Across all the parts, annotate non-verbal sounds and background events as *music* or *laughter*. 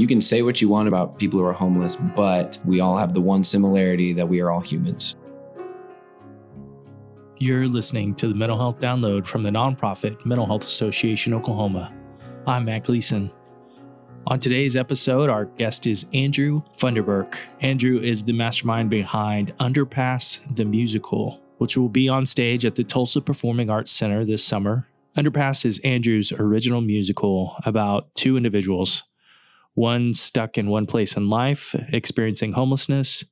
you can say what you want about people who are homeless, but we all have the one similarity that we are all humans. You're listening to the Mental Health Download from the nonprofit Mental Health Association Oklahoma. I'm Matt Gleason. On today's episode, our guest is Andrew Funderburk. Andrew is the mastermind behind Underpass the Musical, which will be on stage at the Tulsa Performing Arts Center this summer. Underpass is Andrew's original musical about two individuals, one stuck in one place in life, experiencing homelessness,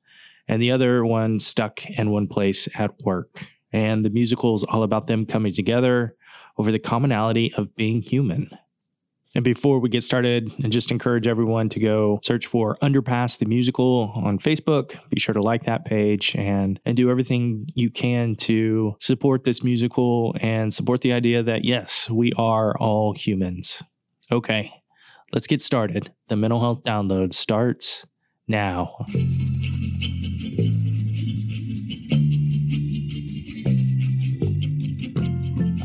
and the other one stuck in one place at work. And the musical is all about them coming together over the commonality of being human. And before we get started, and just encourage everyone to go search for Underpass the Musical on Facebook. Be sure to like that page and and do everything you can to support this musical and support the idea that yes, we are all humans. Okay, let's get started. The mental health download starts now.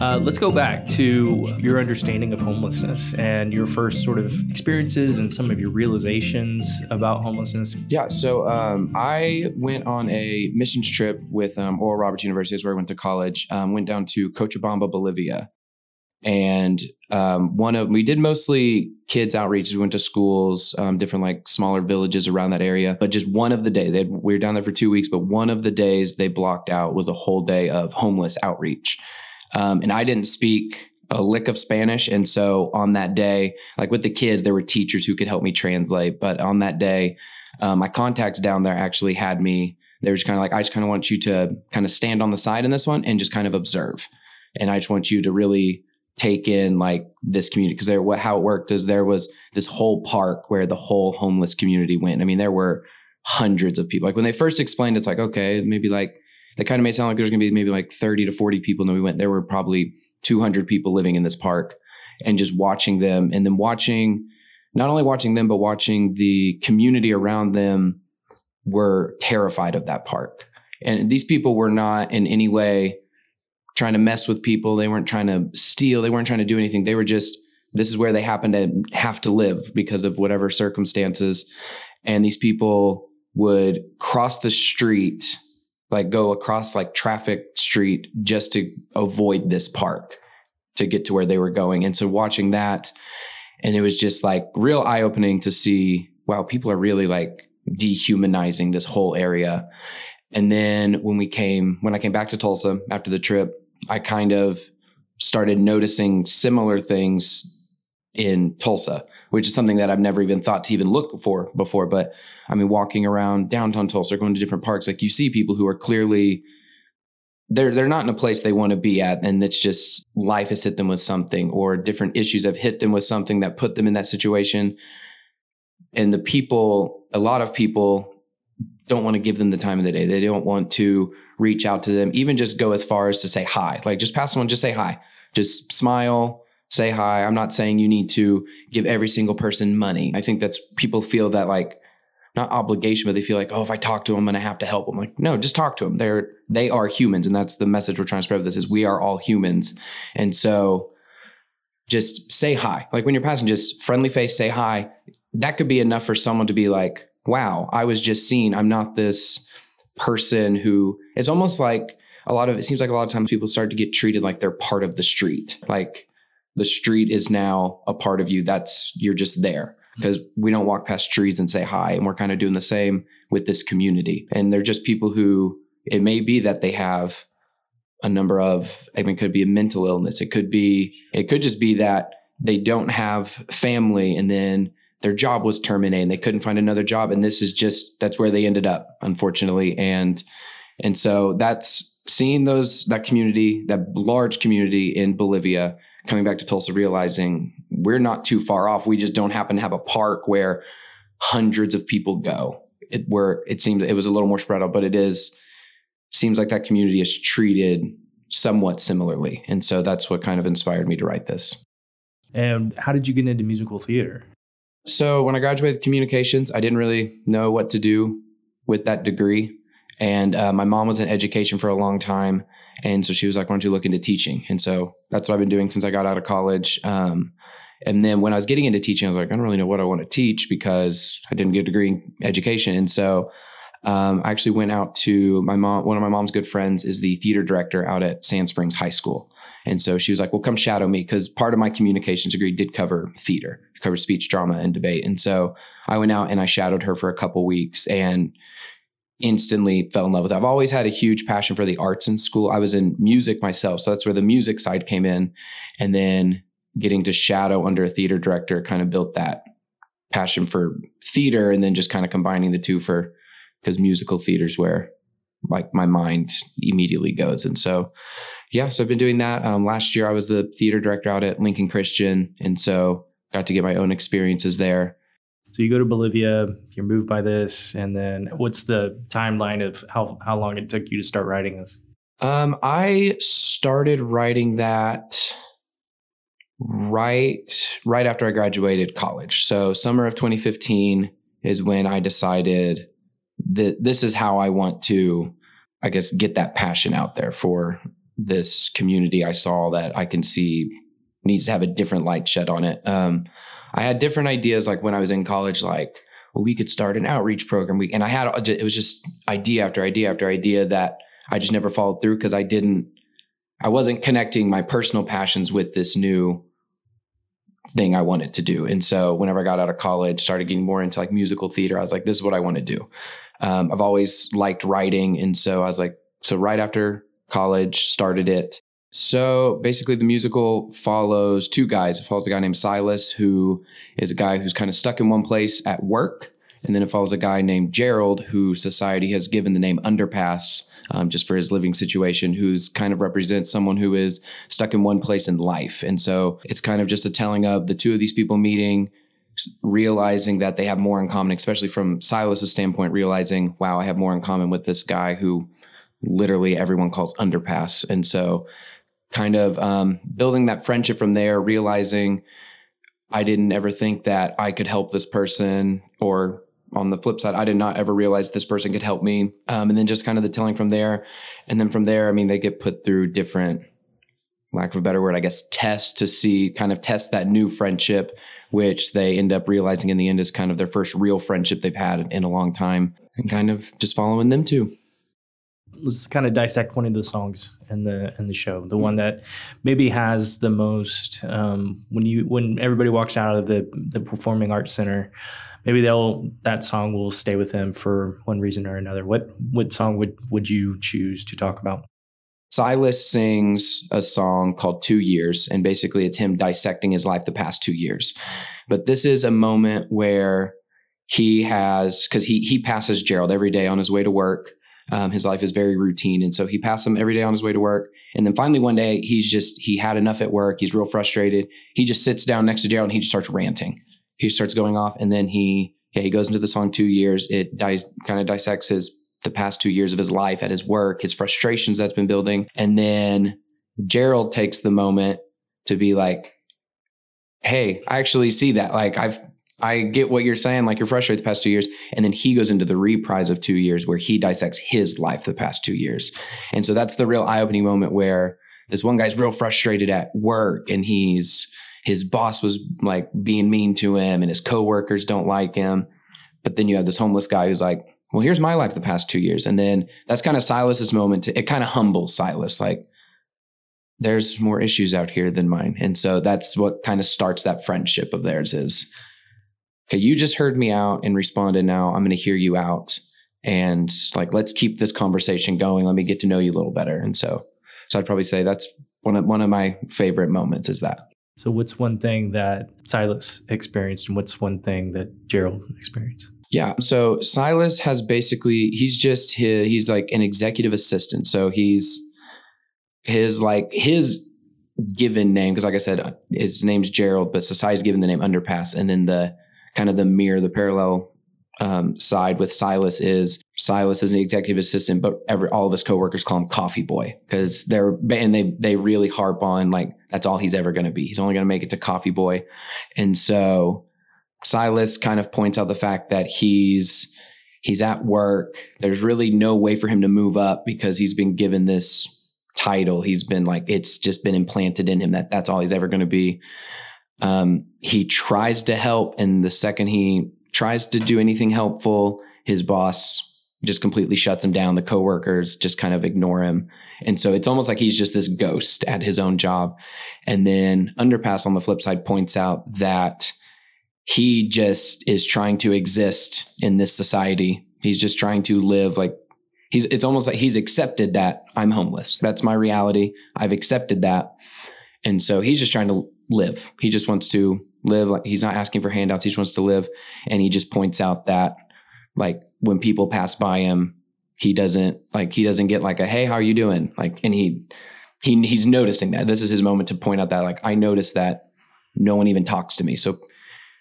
Uh, let's go back to your understanding of homelessness and your first sort of experiences and some of your realizations about homelessness. Yeah, so um, I went on a missions trip with um, Oral Roberts University, is where I went to college. Um, went down to Cochabamba, Bolivia, and um, one of we did mostly kids outreach. We went to schools, um, different like smaller villages around that area. But just one of the day, they we were down there for two weeks. But one of the days they blocked out was a whole day of homeless outreach. Um, and I didn't speak a lick of Spanish. And so on that day, like with the kids, there were teachers who could help me translate. But on that day, um, my contacts down there actually had me. They were just kind of like, I just kind of want you to kind of stand on the side in this one and just kind of observe. And I just want you to really take in like this community because there what how it worked is there was this whole park where the whole homeless community went. I mean, there were hundreds of people. Like when they first explained, it's like okay, maybe like that kind of made sound like there's going to be maybe like 30 to 40 people. And then we went, there were probably 200 people living in this park and just watching them and then watching, not only watching them, but watching the community around them were terrified of that park. And these people were not in any way trying to mess with people. They weren't trying to steal. They weren't trying to do anything. They were just, this is where they happen to have to live because of whatever circumstances. And these people would cross the street like go across like traffic street just to avoid this park to get to where they were going. And so watching that, and it was just like real eye opening to see, wow, people are really like dehumanizing this whole area. And then when we came, when I came back to Tulsa after the trip, I kind of started noticing similar things in Tulsa which is something that I've never even thought to even look for before. But I mean, walking around downtown Tulsa, going to different parks, like you see people who are clearly they're they're not in a place they want to be at, and it's just life has hit them with something, or different issues have hit them with something that put them in that situation. And the people, a lot of people don't want to give them the time of the day. They don't want to reach out to them, even just go as far as to say hi. Like just pass someone, just say hi, just smile, say hi. I'm not saying you need to give every single person money. I think that's people feel that like not obligation, but they feel like, oh, if I talk to them, I'm gonna have to help them. Like, no, just talk to them. They're they are humans, and that's the message we're trying to spread with this is we are all humans. And so just say hi. Like when you're passing, just friendly face, say hi. That could be enough for someone to be like, wow, I was just seen. I'm not this person who it's almost like a lot of it seems like a lot of times people start to get treated like they're part of the street. Like the street is now a part of you. That's you're just there hmm. because we don't walk past trees and say hi. And we're kind of doing the same with this community. And they're just people who it may be that they have a number of, I mean, it could be a mental illness. It could be, it could just be that they don't have family and then their job was terminated and they couldn't find another job. And this is just, that's where they ended up, unfortunately. And, and so that's seeing those, that community, that large community in Bolivia coming back to Tulsa, realizing we're not too far off. We just don't happen to have a park where hundreds of people go. It, where it seems it was a little more spread out, but it is seems like that community is treated somewhat similarly, and so that's what kind of inspired me to write this. And how did you get into musical theater? So when I graduated communications, I didn't really know what to do with that degree, and uh, my mom was in education for a long time, and so she was like, why don't you look into teaching? And so that's what I've been doing since I got out of college. Um, And then when I was getting into teaching, I was like, I don't really know what I want to teach because I didn't get a degree in education. And so um, I actually went out to my mom. One of my mom's good friends is the theater director out at Sand Springs High School. And so she was like, well, come shadow me because part of my communications degree did cover theater, cover speech, drama, and debate. And so I went out and I shadowed her for a couple weeks and instantly fell in love with it. I've always had a huge passion for the arts in school. I was in music myself. So that's where the music side came in. And then getting to shadow under a theater director kind of built that passion for theater and then just kind of combining the two for because musical theater's where like my mind immediately goes. And so, yeah, so I've been doing that. Um, last year, I was the theater director out at Lincoln Christian, and so got to get my own experiences there. So you go to Bolivia, you're moved by this, and then what's the timeline of how how long it took you to start writing this? Um, I started writing that right right after I graduated college. So summer of 2015 is when I decided that this is how I want to, I guess, get that passion out there for this community I saw that I can see needs to have a different light shed on it. Um, I had different ideas like when I was in college, like, well, we could start an outreach program. We, and I had, it was just idea after idea after idea that I just never followed through because I didn't, I wasn't connecting my personal passions with this new thing I wanted to do. And so whenever I got out of college, started getting more into like musical theater, I was like, this is what I want to do. Um, I've always liked writing. And so I was like, so right after college, started it. So basically, the musical follows two guys. It follows a guy named Silas, who is a guy who's kind of stuck in one place at work. And then it follows a guy named Gerald, who society has given the name Underpass um, just for his living situation, who's kind of represents someone who is stuck in one place in life. And so it's kind of just a telling of the two of these people meeting, realizing that they have more in common, especially from Silas's standpoint, realizing, wow, I have more in common with this guy who literally everyone calls underpass. And so kind of um, building that friendship from there, realizing I didn't ever think that I could help this person or on the flip side, I did not ever realize this person could help me. Um, and then just kind of the telling from there. And then from there, I mean, they get put through different, lack of a better word, I guess, tests to see, kind of test that new friendship, which they end up realizing in the end is kind of their first real friendship they've had in a long time and kind of just following them too let's kind of dissect one of the songs in the in the show the one that maybe has the most um, when you when everybody walks out of the the performing arts center maybe they'll that song will stay with them for one reason or another what what song would would you choose to talk about Silas sings a song called Two Years, and basically it's him dissecting his life the past two years. But this is a moment where he has, because he he passes Gerald every day on his way to work. Um, his life is very routine. And so he passed him every day on his way to work. And then finally one day he's just, he had enough at work. He's real frustrated. He just sits down next to Gerald and he just starts ranting. He starts going off and then he, yeah, he goes into the song two years. It dis- kind of dissects his, the past two years of his life at his work, his frustrations that's been building. And then Gerald takes the moment to be like, Hey, I actually see that. Like I've I get what you're saying. Like you're frustrated the past two years. And then he goes into the reprise of two years where he dissects his life the past two years. And so that's the real eye opening moment where this one guy's real frustrated at work and he's, his boss was like being mean to him and his coworkers don't like him. But then you have this homeless guy who's like, well, here's my life the past two years. And then that's kind of Silas's moment to, it kind of humbles Silas. Like, there's more issues out here than mine. And so that's what kind of starts that friendship of theirs is okay, you just heard me out and responded. Now I'm going to hear you out. And like, let's keep this conversation going. Let me get to know you a little better. And so, so I'd probably say that's one of, one of my favorite moments is that. So what's one thing that Silas experienced and what's one thing that Gerald experienced? Yeah. So Silas has basically, he's just, his, he's like an executive assistant. So he's, his like, his given name, because like I said, his name's Gerald, but society's given the name Underpass. And then the, kind of the mirror, the parallel um, side with Silas is Silas is an executive assistant, but every all of his coworkers call him Coffee Boy because they're and they they really harp on like that's all he's ever going to be. He's only going to make it to Coffee Boy, and so Silas kind of points out the fact that he's he's at work. There's really no way for him to move up because he's been given this title. He's been like it's just been implanted in him that that's all he's ever going to be. Um, he tries to help, and the second he tries to do anything helpful, his boss just completely shuts him down. The coworkers just kind of ignore him. And so it's almost like he's just this ghost at his own job. And then Underpass on the flip side points out that he just is trying to exist in this society. He's just trying to live like he's it's almost like he's accepted that I'm homeless. That's my reality. I've accepted that. And so he's just trying to live. He just wants to live like he's not asking for handouts. He just wants to live. And he just points out that like when people pass by him, he doesn't like he doesn't get like a hey, how are you doing? Like and he he he's noticing that. This is his moment to point out that like I noticed that no one even talks to me. So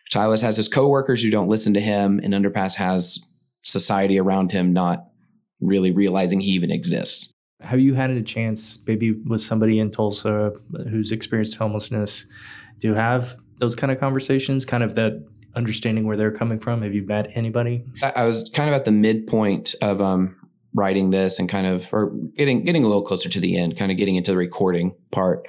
Silas has his coworkers who don't listen to him, and Underpass has society around him not really realizing he even exists. Have you had a chance, maybe with somebody in Tulsa who's experienced homelessness, to have those kind of conversations, kind of that understanding where they're coming from? Have you met anybody? I was kind of at the midpoint of um, writing this and kind of, or getting getting a little closer to the end, kind of getting into the recording part,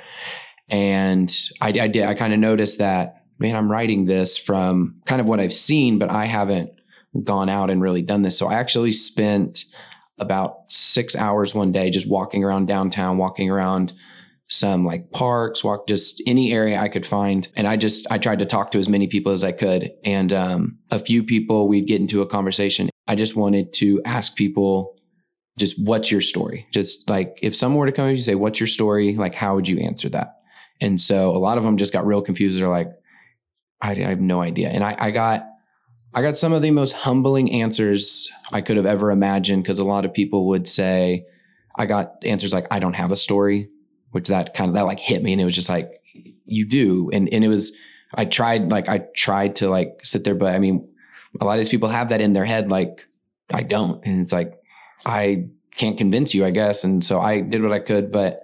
and I, I did. I kind of noticed that man, I'm writing this from kind of what I've seen, but I haven't gone out and really done this. So I actually spent about six hours one day just walking around downtown, walking around some like parks, walk just any area I could find. And I just, I tried to talk to as many people as I could. And um, a few people, we'd get into a conversation. I just wanted to ask people, just what's your story? Just like if someone were to come and you say, what's your story? Like, how would you answer that? And so a lot of them just got real confused. They're like, I, I have no idea. And I, I got I got some of the most humbling answers I could have ever imagined because a lot of people would say, I got answers like, I don't have a story, which that kind of that like hit me. And it was just like, you do. And and it was I tried like I tried to like sit there, but I mean, a lot of these people have that in their head, like, I don't. And it's like, I can't convince you, I guess. And so I did what I could, but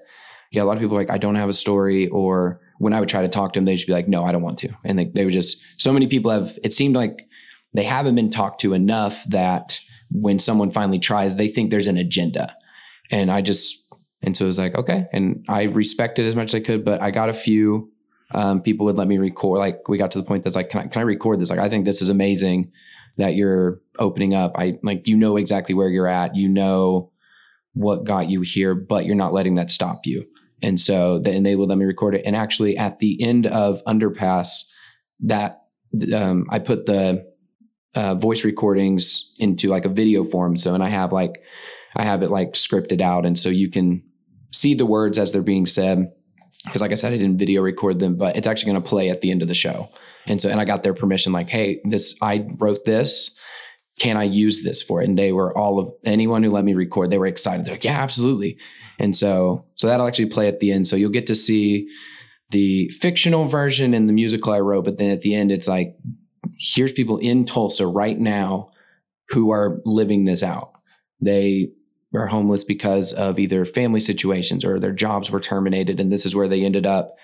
yeah, a lot of people like, I don't have a story or when I would try to talk to them, they'd just be like, no, I don't want to. And they, they were just, so many people have, it seemed like they haven't been talked to enough that when someone finally tries, they think there's an agenda. And I just, and so it was like, okay. And I respected as much as I could, but I got a few um, people would let me record. Like we got to the point that's like, can I, can I record this? Like, I think this is amazing that you're opening up. I like, you know exactly where you're at. You know what got you here, but you're not letting that stop you. And so then they would let me record it. And actually, at the end of Underpass, that um, I put the uh, voice recordings into like a video form. So, and I have like, I have it like scripted out. And so you can see the words as they're being said. Cause like I said, I didn't video record them, but it's actually going to play at the end of the show. And so, and I got their permission like, Hey, this, I wrote this. Can I use this for it? And they were all of anyone who let me record, they were excited. They're like, yeah, absolutely. And so, so that'll actually play at the end. So you'll get to see the fictional version and the musical I wrote, but then at the end, it's like, here's people in Tulsa right now who are living this out. They are homeless because of either family situations or their jobs were terminated, and this is where they ended up.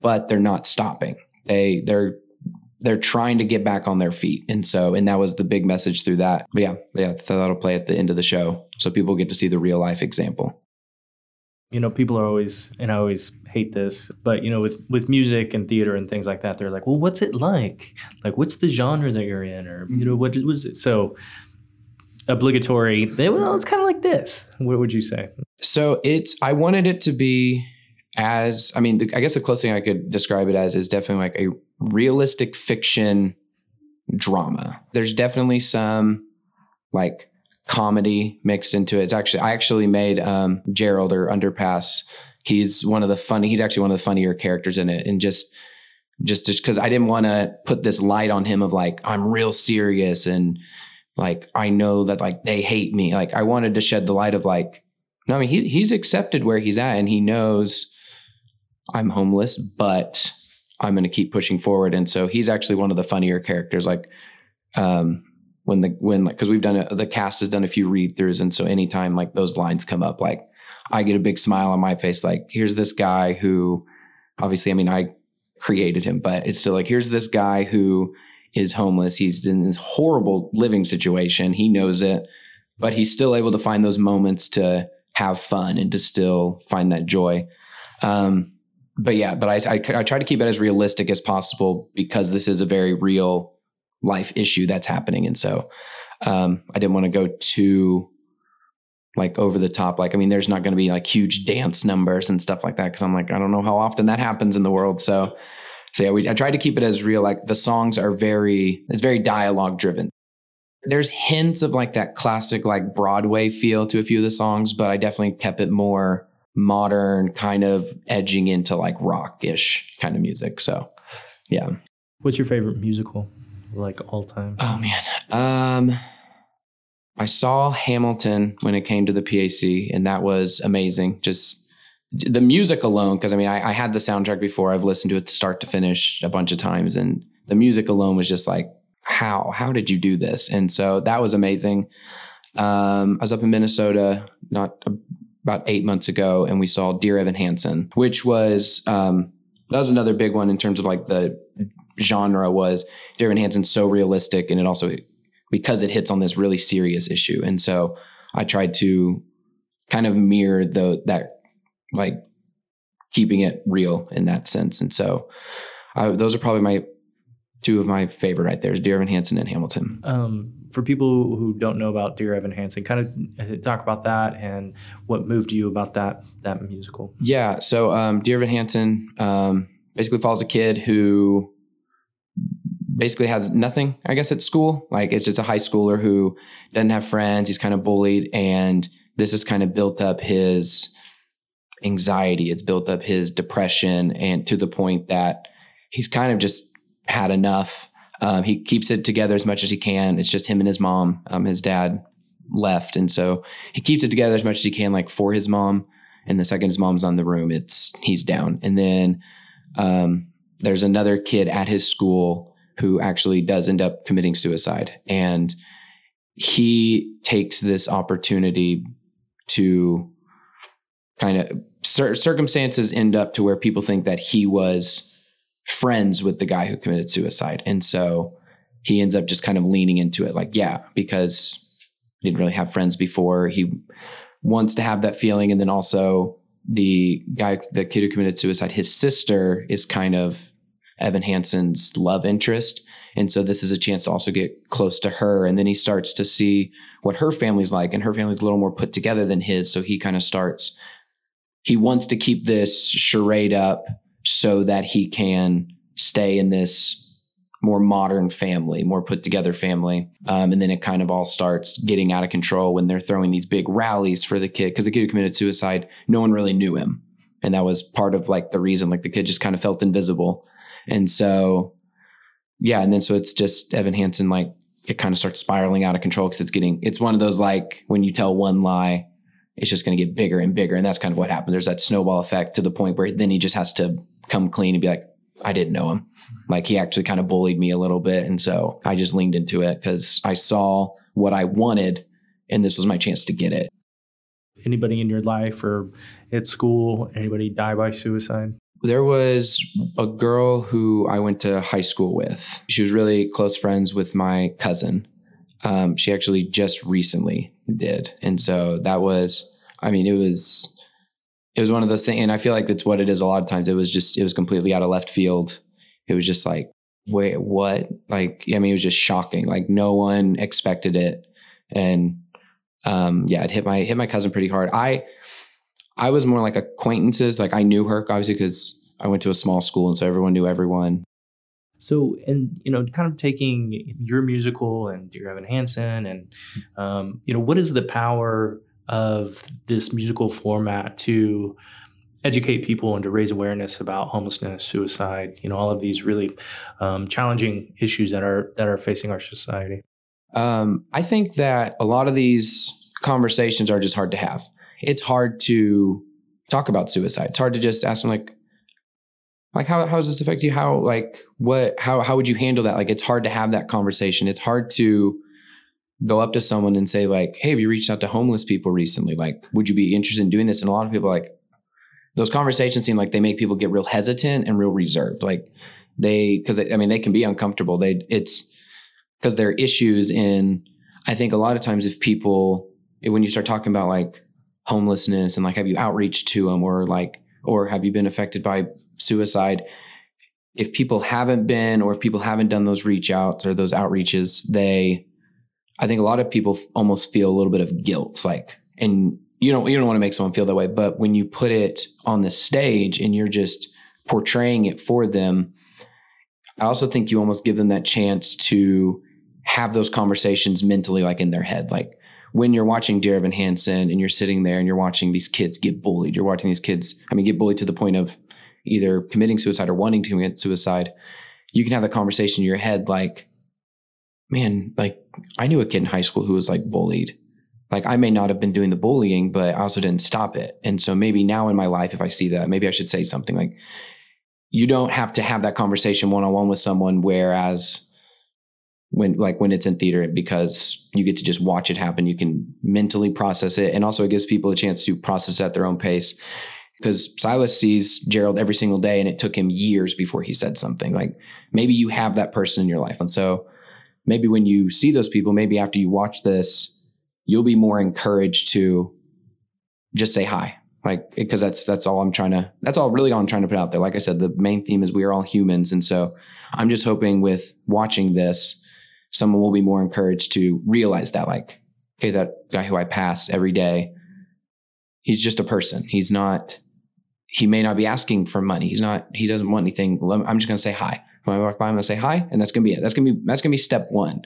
But they're not stopping. They they're they're trying to get back on their feet, and so and that was the big message through that. But yeah, yeah, so that'll play at the end of the show, so people get to see the real life example you know people are always and i always hate this but you know with with music and theater and things like that they're like well what's it like? Like what's the genre that you're in? Or you know what was it? So obligatory they, well it's kind of like this. What would you say? So it's i wanted it to be as i mean i guess the closest thing i could describe it as is definitely like a realistic fiction drama. There's definitely some like comedy mixed into it. It's actually I actually made um, Gerald or Underpass. He's one of the funny. He's actually one of the funnier characters in it, and just just just because I didn't want to put this light on him of like I'm real serious and like I know that like they hate me. Like I wanted to shed the light of like no, I mean he he's accepted where he's at and he knows I'm homeless, but I'm going to keep pushing forward. And so he's actually one of the funnier characters. Like um, when the when like because we've done a, the cast has done a few read throughs and so anytime like those lines come up like i get a big smile on my face like here's this guy who obviously i mean i created him but it's still like here's this guy who is homeless. He's in this horrible living situation. He knows it but he's still able to find those moments to have fun and to still find that joy. Um, but yeah, but I, I I try to keep it as realistic as possible because this is a very real life issue that's happening, and so um, I didn't want to go too like over the top. Like, I mean, there's not going to be like huge dance numbers and stuff like that because I'm like, I don't know how often that happens in the world. So, so yeah, we I tried to keep it as real. Like the songs are very, it's very dialogue driven. There's hints of like that classic like Broadway feel to a few of the songs, but I definitely kept it more modern, kind of edging into like rockish kind of music. So, yeah. What's your favorite musical, like all time? Oh man, um, I saw Hamilton when it came to the PAC, and that was amazing. Just the music alone, because I mean, I, I, had the soundtrack before. I've listened to it start to finish a bunch of times, and the music alone was just like, how how did you do this? And so that was amazing. Um, I was up in Minnesota not about eight months ago, and we saw Dear Evan Hansen, which was um, that was another big one in terms of like the genre was Dear Evan Hansen so realistic, and it also because it hits on this really serious issue. And so I tried to kind of mirror the that like keeping it real in that sense. And so I, those are probably my two of my favorite right there is Dear Evan Hansen and Hamilton. Um, for people who don't know about Dear Evan Hansen, kind of uh, talk about that and what moved you about that that musical. Yeah, so um, Dear Evan Hansen um, basically follows a kid who basically has nothing, I guess, at school. Like it's just a high schooler who doesn't have friends. He's kind of bullied. And this has kind of built up his anxiety. It's built up his depression and to the point that he's kind of just had enough. Um, he keeps it together as much as he can. It's just him and his mom. Um, his dad left. And so he keeps it together as much as he can, like for his mom. And the second his mom's on the room, it's he's down. And then um, there's another kid at his school who actually does end up committing suicide. And he takes this opportunity to kind of cir- circumstances end up to where people think that he was friends with the guy who committed suicide. And so he ends up just kind of leaning into it like, yeah, because he didn't really have friends before. He wants to have that feeling. And then also the guy, the kid who committed suicide, his sister is kind of Evan Hansen's love interest. And so this is a chance to also get close to her. And then he starts to see what her family's like, and her family's a little more put together than his. So he kind of starts, he wants to keep this charade up so that he can stay in this more modern family, more put together family. Um, and then it kind of all starts getting out of control when they're throwing these big rallies for the kid because the kid who committed suicide, no one really knew him. And that was part of like the reason, like the kid just kind of felt invisible. And so, yeah. And then so it's just Evan Hansen, like it kind of starts spiraling out of control because it's getting, it's one of those like when you tell one lie, it's just going to get bigger and bigger. And that's kind of what happened. There's that snowball effect to the point where then he just has to come clean and be like, I didn't know him. Like he actually kind of bullied me a little bit. And so I just leaned into it because I saw what I wanted and this was my chance to get it. Anybody in your life or at school, anybody die by suicide? There was a girl who I went to high school with. She was really close friends with my cousin. Um, she actually just recently did, and so that was. I mean, it was it was one of those things, and I feel like that's what it is. A lot of times, it was just it was completely out of left field. It was just like, wait, what? Like, I mean, it was just shocking. Like, no one expected it, and um, yeah, it hit my hit my cousin pretty hard. I I was more like acquaintances. Like I knew her obviously because I went to a small school, and so everyone knew everyone. So, and you know, kind of taking your musical and Dear Evan Hansen, and um, you know, what is the power of this musical format to educate people and to raise awareness about homelessness, suicide, you know, all of these really um, challenging issues that are that are facing our society? Um, I think that a lot of these conversations are just hard to have it's hard to talk about suicide. It's hard to just ask them like, like how how does this affect you? How like what how how would you handle that? Like it's hard to have that conversation. It's hard to go up to someone and say like, hey, have you reached out to homeless people recently? Like, would you be interested in doing this? And a lot of people like those conversations seem like they make people get real hesitant and real reserved. Like they because I mean they can be uncomfortable. They it's because there are issues in I think a lot of times if people when you start talking about like homelessness and like have you outreach to them or like or have you been affected by suicide? If people haven't been, or if people haven't done those reach outs or those outreaches, they, I think a lot of people almost feel a little bit of guilt, like, and you don't, you don't want to make someone feel that way. But when you put it on the stage and you're just portraying it for them, I also think you almost give them that chance to have those conversations mentally, like in their head. Like when you're watching Dear Evan Hansen and you're sitting there and you're watching these kids get bullied, you're watching these kids, I mean, get bullied to the point of either committing suicide or wanting to commit suicide. You can have the conversation in your head like, man, like I knew a kid in high school who was like bullied. Like I may not have been doing the bullying, but I also didn't stop it. And so maybe now in my life, if I see that, maybe I should say something like, you don't have to have that conversation one on one with someone. Whereas when like when it's in theater, because you get to just watch it happen, you can mentally process it, and also it gives people a chance to process at their own pace. Because Silas sees Gerald every single day, and it took him years before he said something. Like maybe you have that person in your life, and so maybe when you see those people, maybe after you watch this, you'll be more encouraged to just say hi. Like because that's that's all i'm trying to that's all really all i'm trying to put out there. Like i said the main theme is we are all humans. And so i'm just hoping with watching this someone will be more encouraged to realize that like okay that guy who i pass every day he's just a person. He's not he may not be asking for money. He's not he doesn't want anything. I'm just going to say hi. When i walk by i'm going to say hi and that's going to be it. That's going to be that's going to be step one.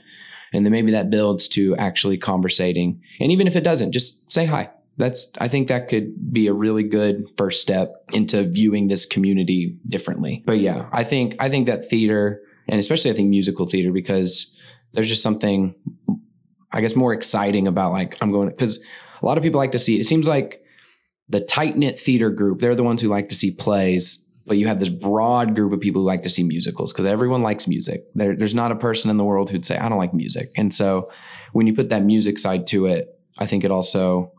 And then maybe that builds to actually conversating. And even if it doesn't just say hi. That's I think that could be a really good first step into viewing this community differently. But yeah, I think I think that theater and especially I think musical theater because there's just something I guess more exciting about like I'm going because a lot of people like to see it seems like the tight knit theater group they're the ones who like to see plays but you have this broad group of people who like to see musicals because everyone likes music. There, there's not a person in the world who'd say I don't like music. And so when you put that music side to it I think it also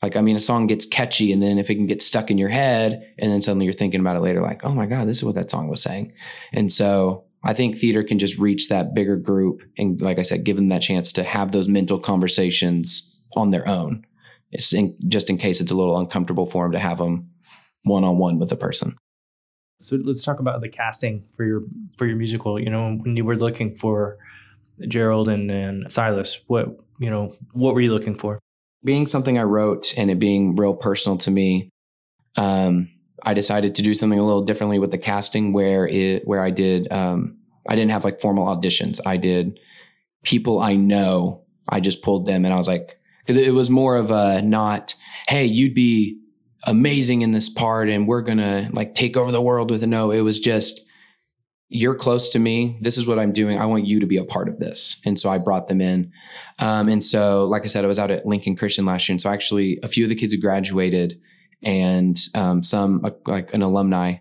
like i mean a song gets catchy and then if it can get stuck in your head and then suddenly you're thinking about it later like oh my god this is what that song was saying. And so i think theater can just reach that bigger group and like i said give them that chance to have those mental conversations on their own. In, just in case it's a little uncomfortable for them to have them one-on-one with a person. So let's talk about the casting for your for your musical. You know when you were looking for gerald and, and silas what you know what were you looking for? Being something I wrote and it being real personal to me, um, I decided to do something a little differently with the casting where it where I did um, I didn't have like formal auditions. I did people I know. I just pulled them and I was like because it was more of a not hey you'd be amazing in this part and we're gonna like take over the world with a no. It was just you're close to me. This is what I'm doing. I want you to be a part of this. And so I brought them in. Um, and so, like I said, I was out at Lincoln Christian last year. And so actually a few of the kids who graduated and um, some uh, like an alumni,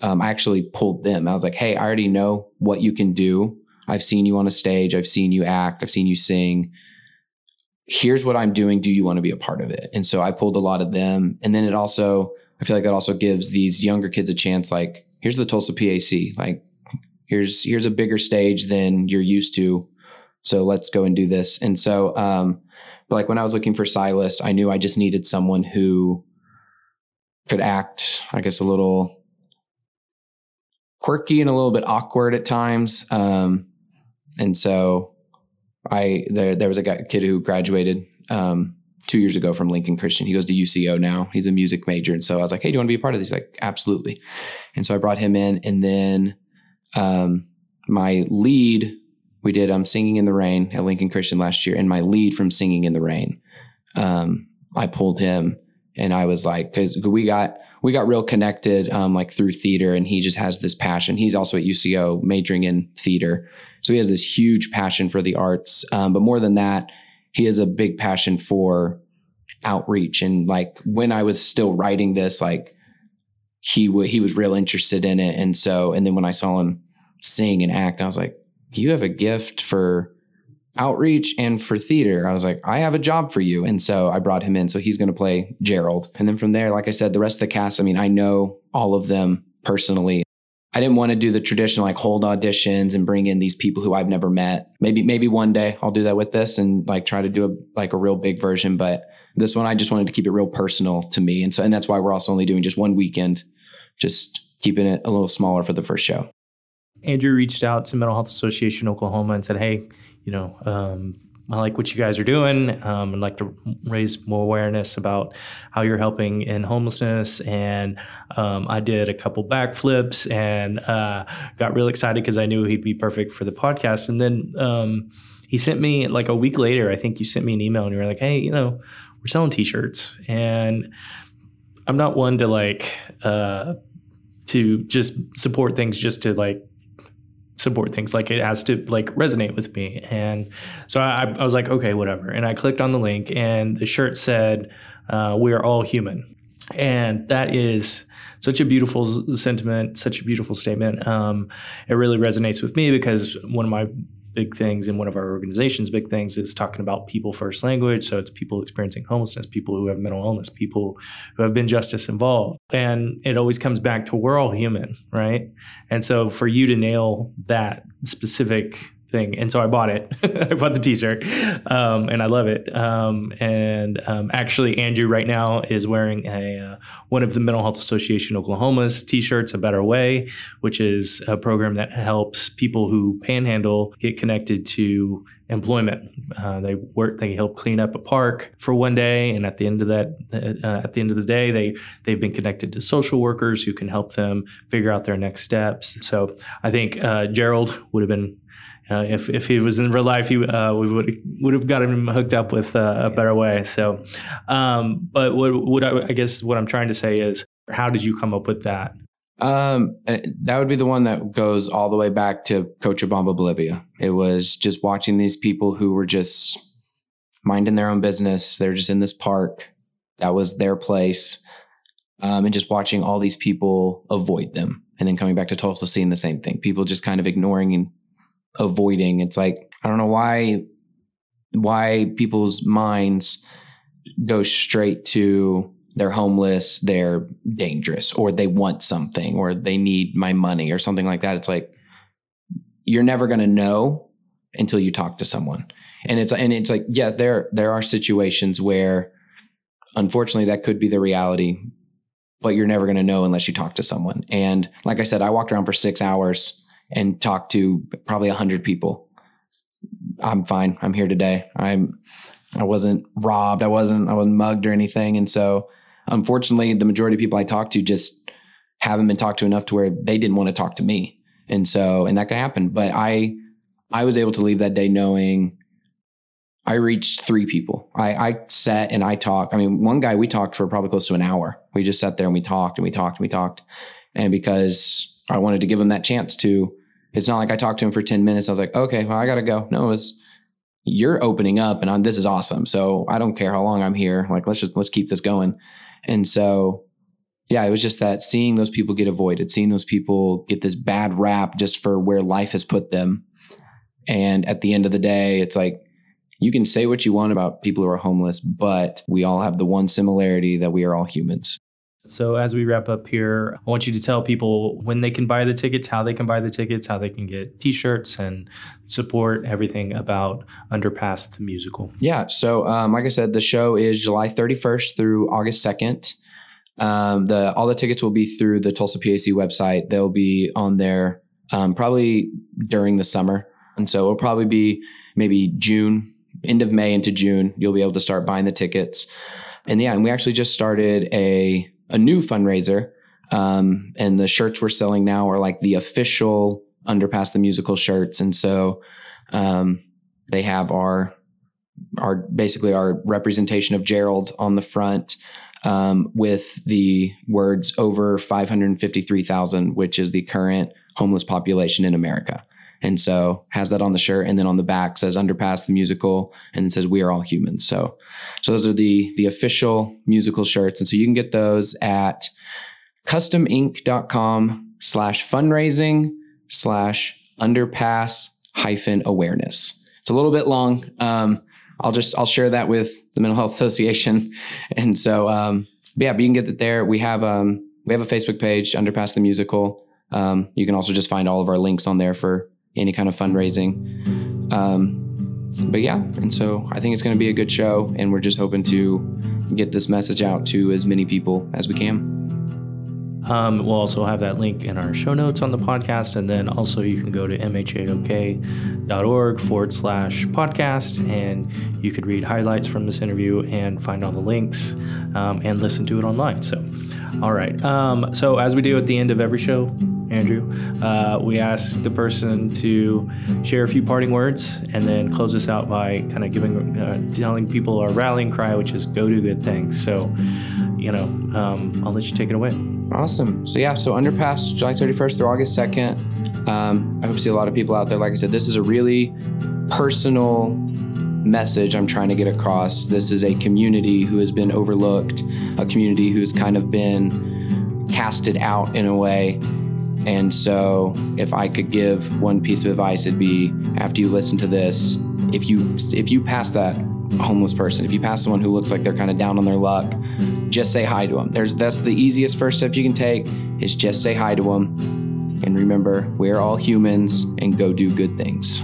um, I actually pulled them. I was like, Hey, I already know what you can do. I've seen you on a stage. I've seen you act. I've seen you sing. Here's what I'm doing. Do you want to be a part of it? And so I pulled a lot of them. And then it also, I feel like that also gives these younger kids a chance. Like, here's the Tulsa PAC. Like, here's here's a bigger stage than you're used to so let's go and do this and so um but like when i was looking for silas i knew i just needed someone who could act i guess a little quirky and a little bit awkward at times um and so i there there was a guy, kid who graduated um two years ago from Lincoln Christian. He goes to UCO now. He's a music major. And so I was like, hey, do you want to be a part of this? He's like, absolutely. And so I brought him in. And then um, my lead, we did um, Singing in the Rain at Lincoln Christian last year, and my lead from Singing in the Rain, um, I pulled him, and I was like, because we got we got real connected, um, like through theater, and he just has this passion. He's also at UCO majoring in theater, so he has this huge passion for the arts. Um, but more than that, he has a big passion for outreach. And like when I was still writing this, like he w- he was real interested in it, and so and then when I saw him sing and act, I was like, you have a gift for outreach and for theater. I was like, I have a job for you, and so I brought him in. So he's going to play Gerald, and then from there, like I said, the rest of the cast. I mean, I know all of them personally. I didn't want to do the traditional like hold auditions and bring in these people who I've never met. Maybe maybe one day I'll do that with this and like try to do a like a real big version, but This one, I just wanted to keep it real personal to me. And so, and that's why we're also only doing just one weekend, just keeping it a little smaller for the first show. Andrew reached out to Mental Health Association Oklahoma and said, Hey, you know, um, I like what you guys are doing. Um, I'd like to raise more awareness about how you're helping in homelessness. And um, I did a couple backflips and uh, got real excited because I knew he'd be perfect for the podcast. And then um, he sent me like a week later, I think you sent me an email and you were like, hey, you know, we're selling t shirts. And I'm not one to like, uh, to just support things just to like support things like it has to like resonate with me. And so I, I was like okay whatever. And i clicked on the link and the shirt said uh, we are all human. And that is such a beautiful sentiment such a beautiful statement. Um, it really resonates with me because one of my big things in one of our organization's big things is talking about people first language. So it's people experiencing homelessness, people who have mental illness, people who have been justice involved. And it always comes back to we're all human, right? And so for you to nail that specific thing. And so I bought it. *laughs* I bought the t-shirt, um, and I love it. Um, and um, actually, Andrew right now is wearing a uh, one of the Mental Health Association Oklahoma's t-shirts, "A Better Way," which is a program that helps people who panhandle get connected to employment. Uh, they work. They help clean up a park for one day, and at the end of that, uh, at the end of the day, they they've been connected to social workers who can help them figure out their next steps. So I think uh, Gerald would have been uh, if if he was in real life, he uh, we would would have got him hooked up with uh, a better way. So, um, but what what I, I, guess what I'm trying to say is, how did you come up with that? Um, uh, that would be the one that goes all the way back to Cochabamba, Bolivia. It was just watching these people who were just minding their own business. They're just in this park. That was their place. Um, and just watching all these people avoid them. And then coming back to Tulsa, seeing the same thing. People just kind of ignoring avoiding. It's like I don't know why why people's minds go straight to they're homeless, they're dangerous, or they want something, or they need my money, or something like that. It's like you're never going to know until you talk to someone. And it's and it's like yeah, there there are situations where unfortunately that could be the reality, but you're never going to know unless you talk to someone. And like I said, I walked around for 6 hours and talk to probably a hundred people. I'm fine. I'm here today. I'm I wasn't robbed. I wasn't I wasn't mugged or anything. And so unfortunately the majority of people I talk to just haven't been talked to enough to where they didn't want to talk to me. And so and that could happen. But I I was able to leave that day knowing I reached three people. I, I sat and I talked. I mean, one guy we talked for probably close to an hour. We just sat there and we talked and we talked and we talked. And because I wanted to give him that chance to it's not like I talked to him for 10 minutes. I was like, okay, well, I got to go. No, it was, you're opening up and I'm, this is awesome. So I don't care how long I'm here. Like, let's just, let's keep this going. And so, yeah, it was just that seeing those people get avoided, seeing those people get this bad rap just for where life has put them. And at the end of the day, it's like, you can say what you want about people who are homeless, but we all have the one similarity that we are all humans. So, as we wrap up here, I want you to tell people when they can buy the tickets, how they can buy the tickets, how they can get t shirts and support everything about Underpass the musical. Yeah. So, um, like I said, the show is July 31st through August 2nd. Um, the all the tickets will be through the Tulsa PAC website. They'll be on there um, probably during the summer, and so it'll probably be maybe June, end of May into June. You'll be able to start buying the tickets. And yeah, and we actually just started a a new fundraiser. Um, and the shirts we're selling now are like the official Underpass the Musical shirts. And so um, they have our our basically our representation of Gerald on the front um, with the words over 553,000, which is the current homeless population in America. And so has that on the shirt, and then on the back says "Underpass the Musical," and it says "We are all humans." So, so those are the the official musical shirts, and so you can get those at customink.com slash fundraising slash underpass hyphen awareness. It's a little bit long. Um, I'll just I'll share that with the Mental Health Association, *laughs* and so um, yeah, but you can get it there. We have um, we have a Facebook page, Underpass the Musical. Um, you can also just find all of our links on there for any kind of fundraising. Um, but yeah, and so I think it's going to be a good show, and we're just hoping to get this message out to as many people as we can. Um, we'll also have that link in our show notes on the podcast. And then also you can go to mhaok.org forward slash podcast and you could read highlights from this interview and find all the links um, and listen to it online. So, all right. Um, so, as we do at the end of every show, Andrew, uh, we ask the person to share a few parting words and then close us out by kind of giving, uh, telling people our rallying cry, which is go do good things. So, you know, um, I'll let you take it away. Awesome. So yeah, so underpass July 31st through August 2nd. Um, I hope to see a lot of people out there. Like I said, this is a really personal message I'm trying to get across. This is a community who has been overlooked, a community who's kind of been casted out in a way. And so, if I could give one piece of advice, it'd be after you listen to this, if you if you pass that homeless person, if you pass someone who looks like they're kind of down on their luck, just say hi to them. There's that's the easiest first step you can take is just say hi to them. And remember, we're all humans and go do good things.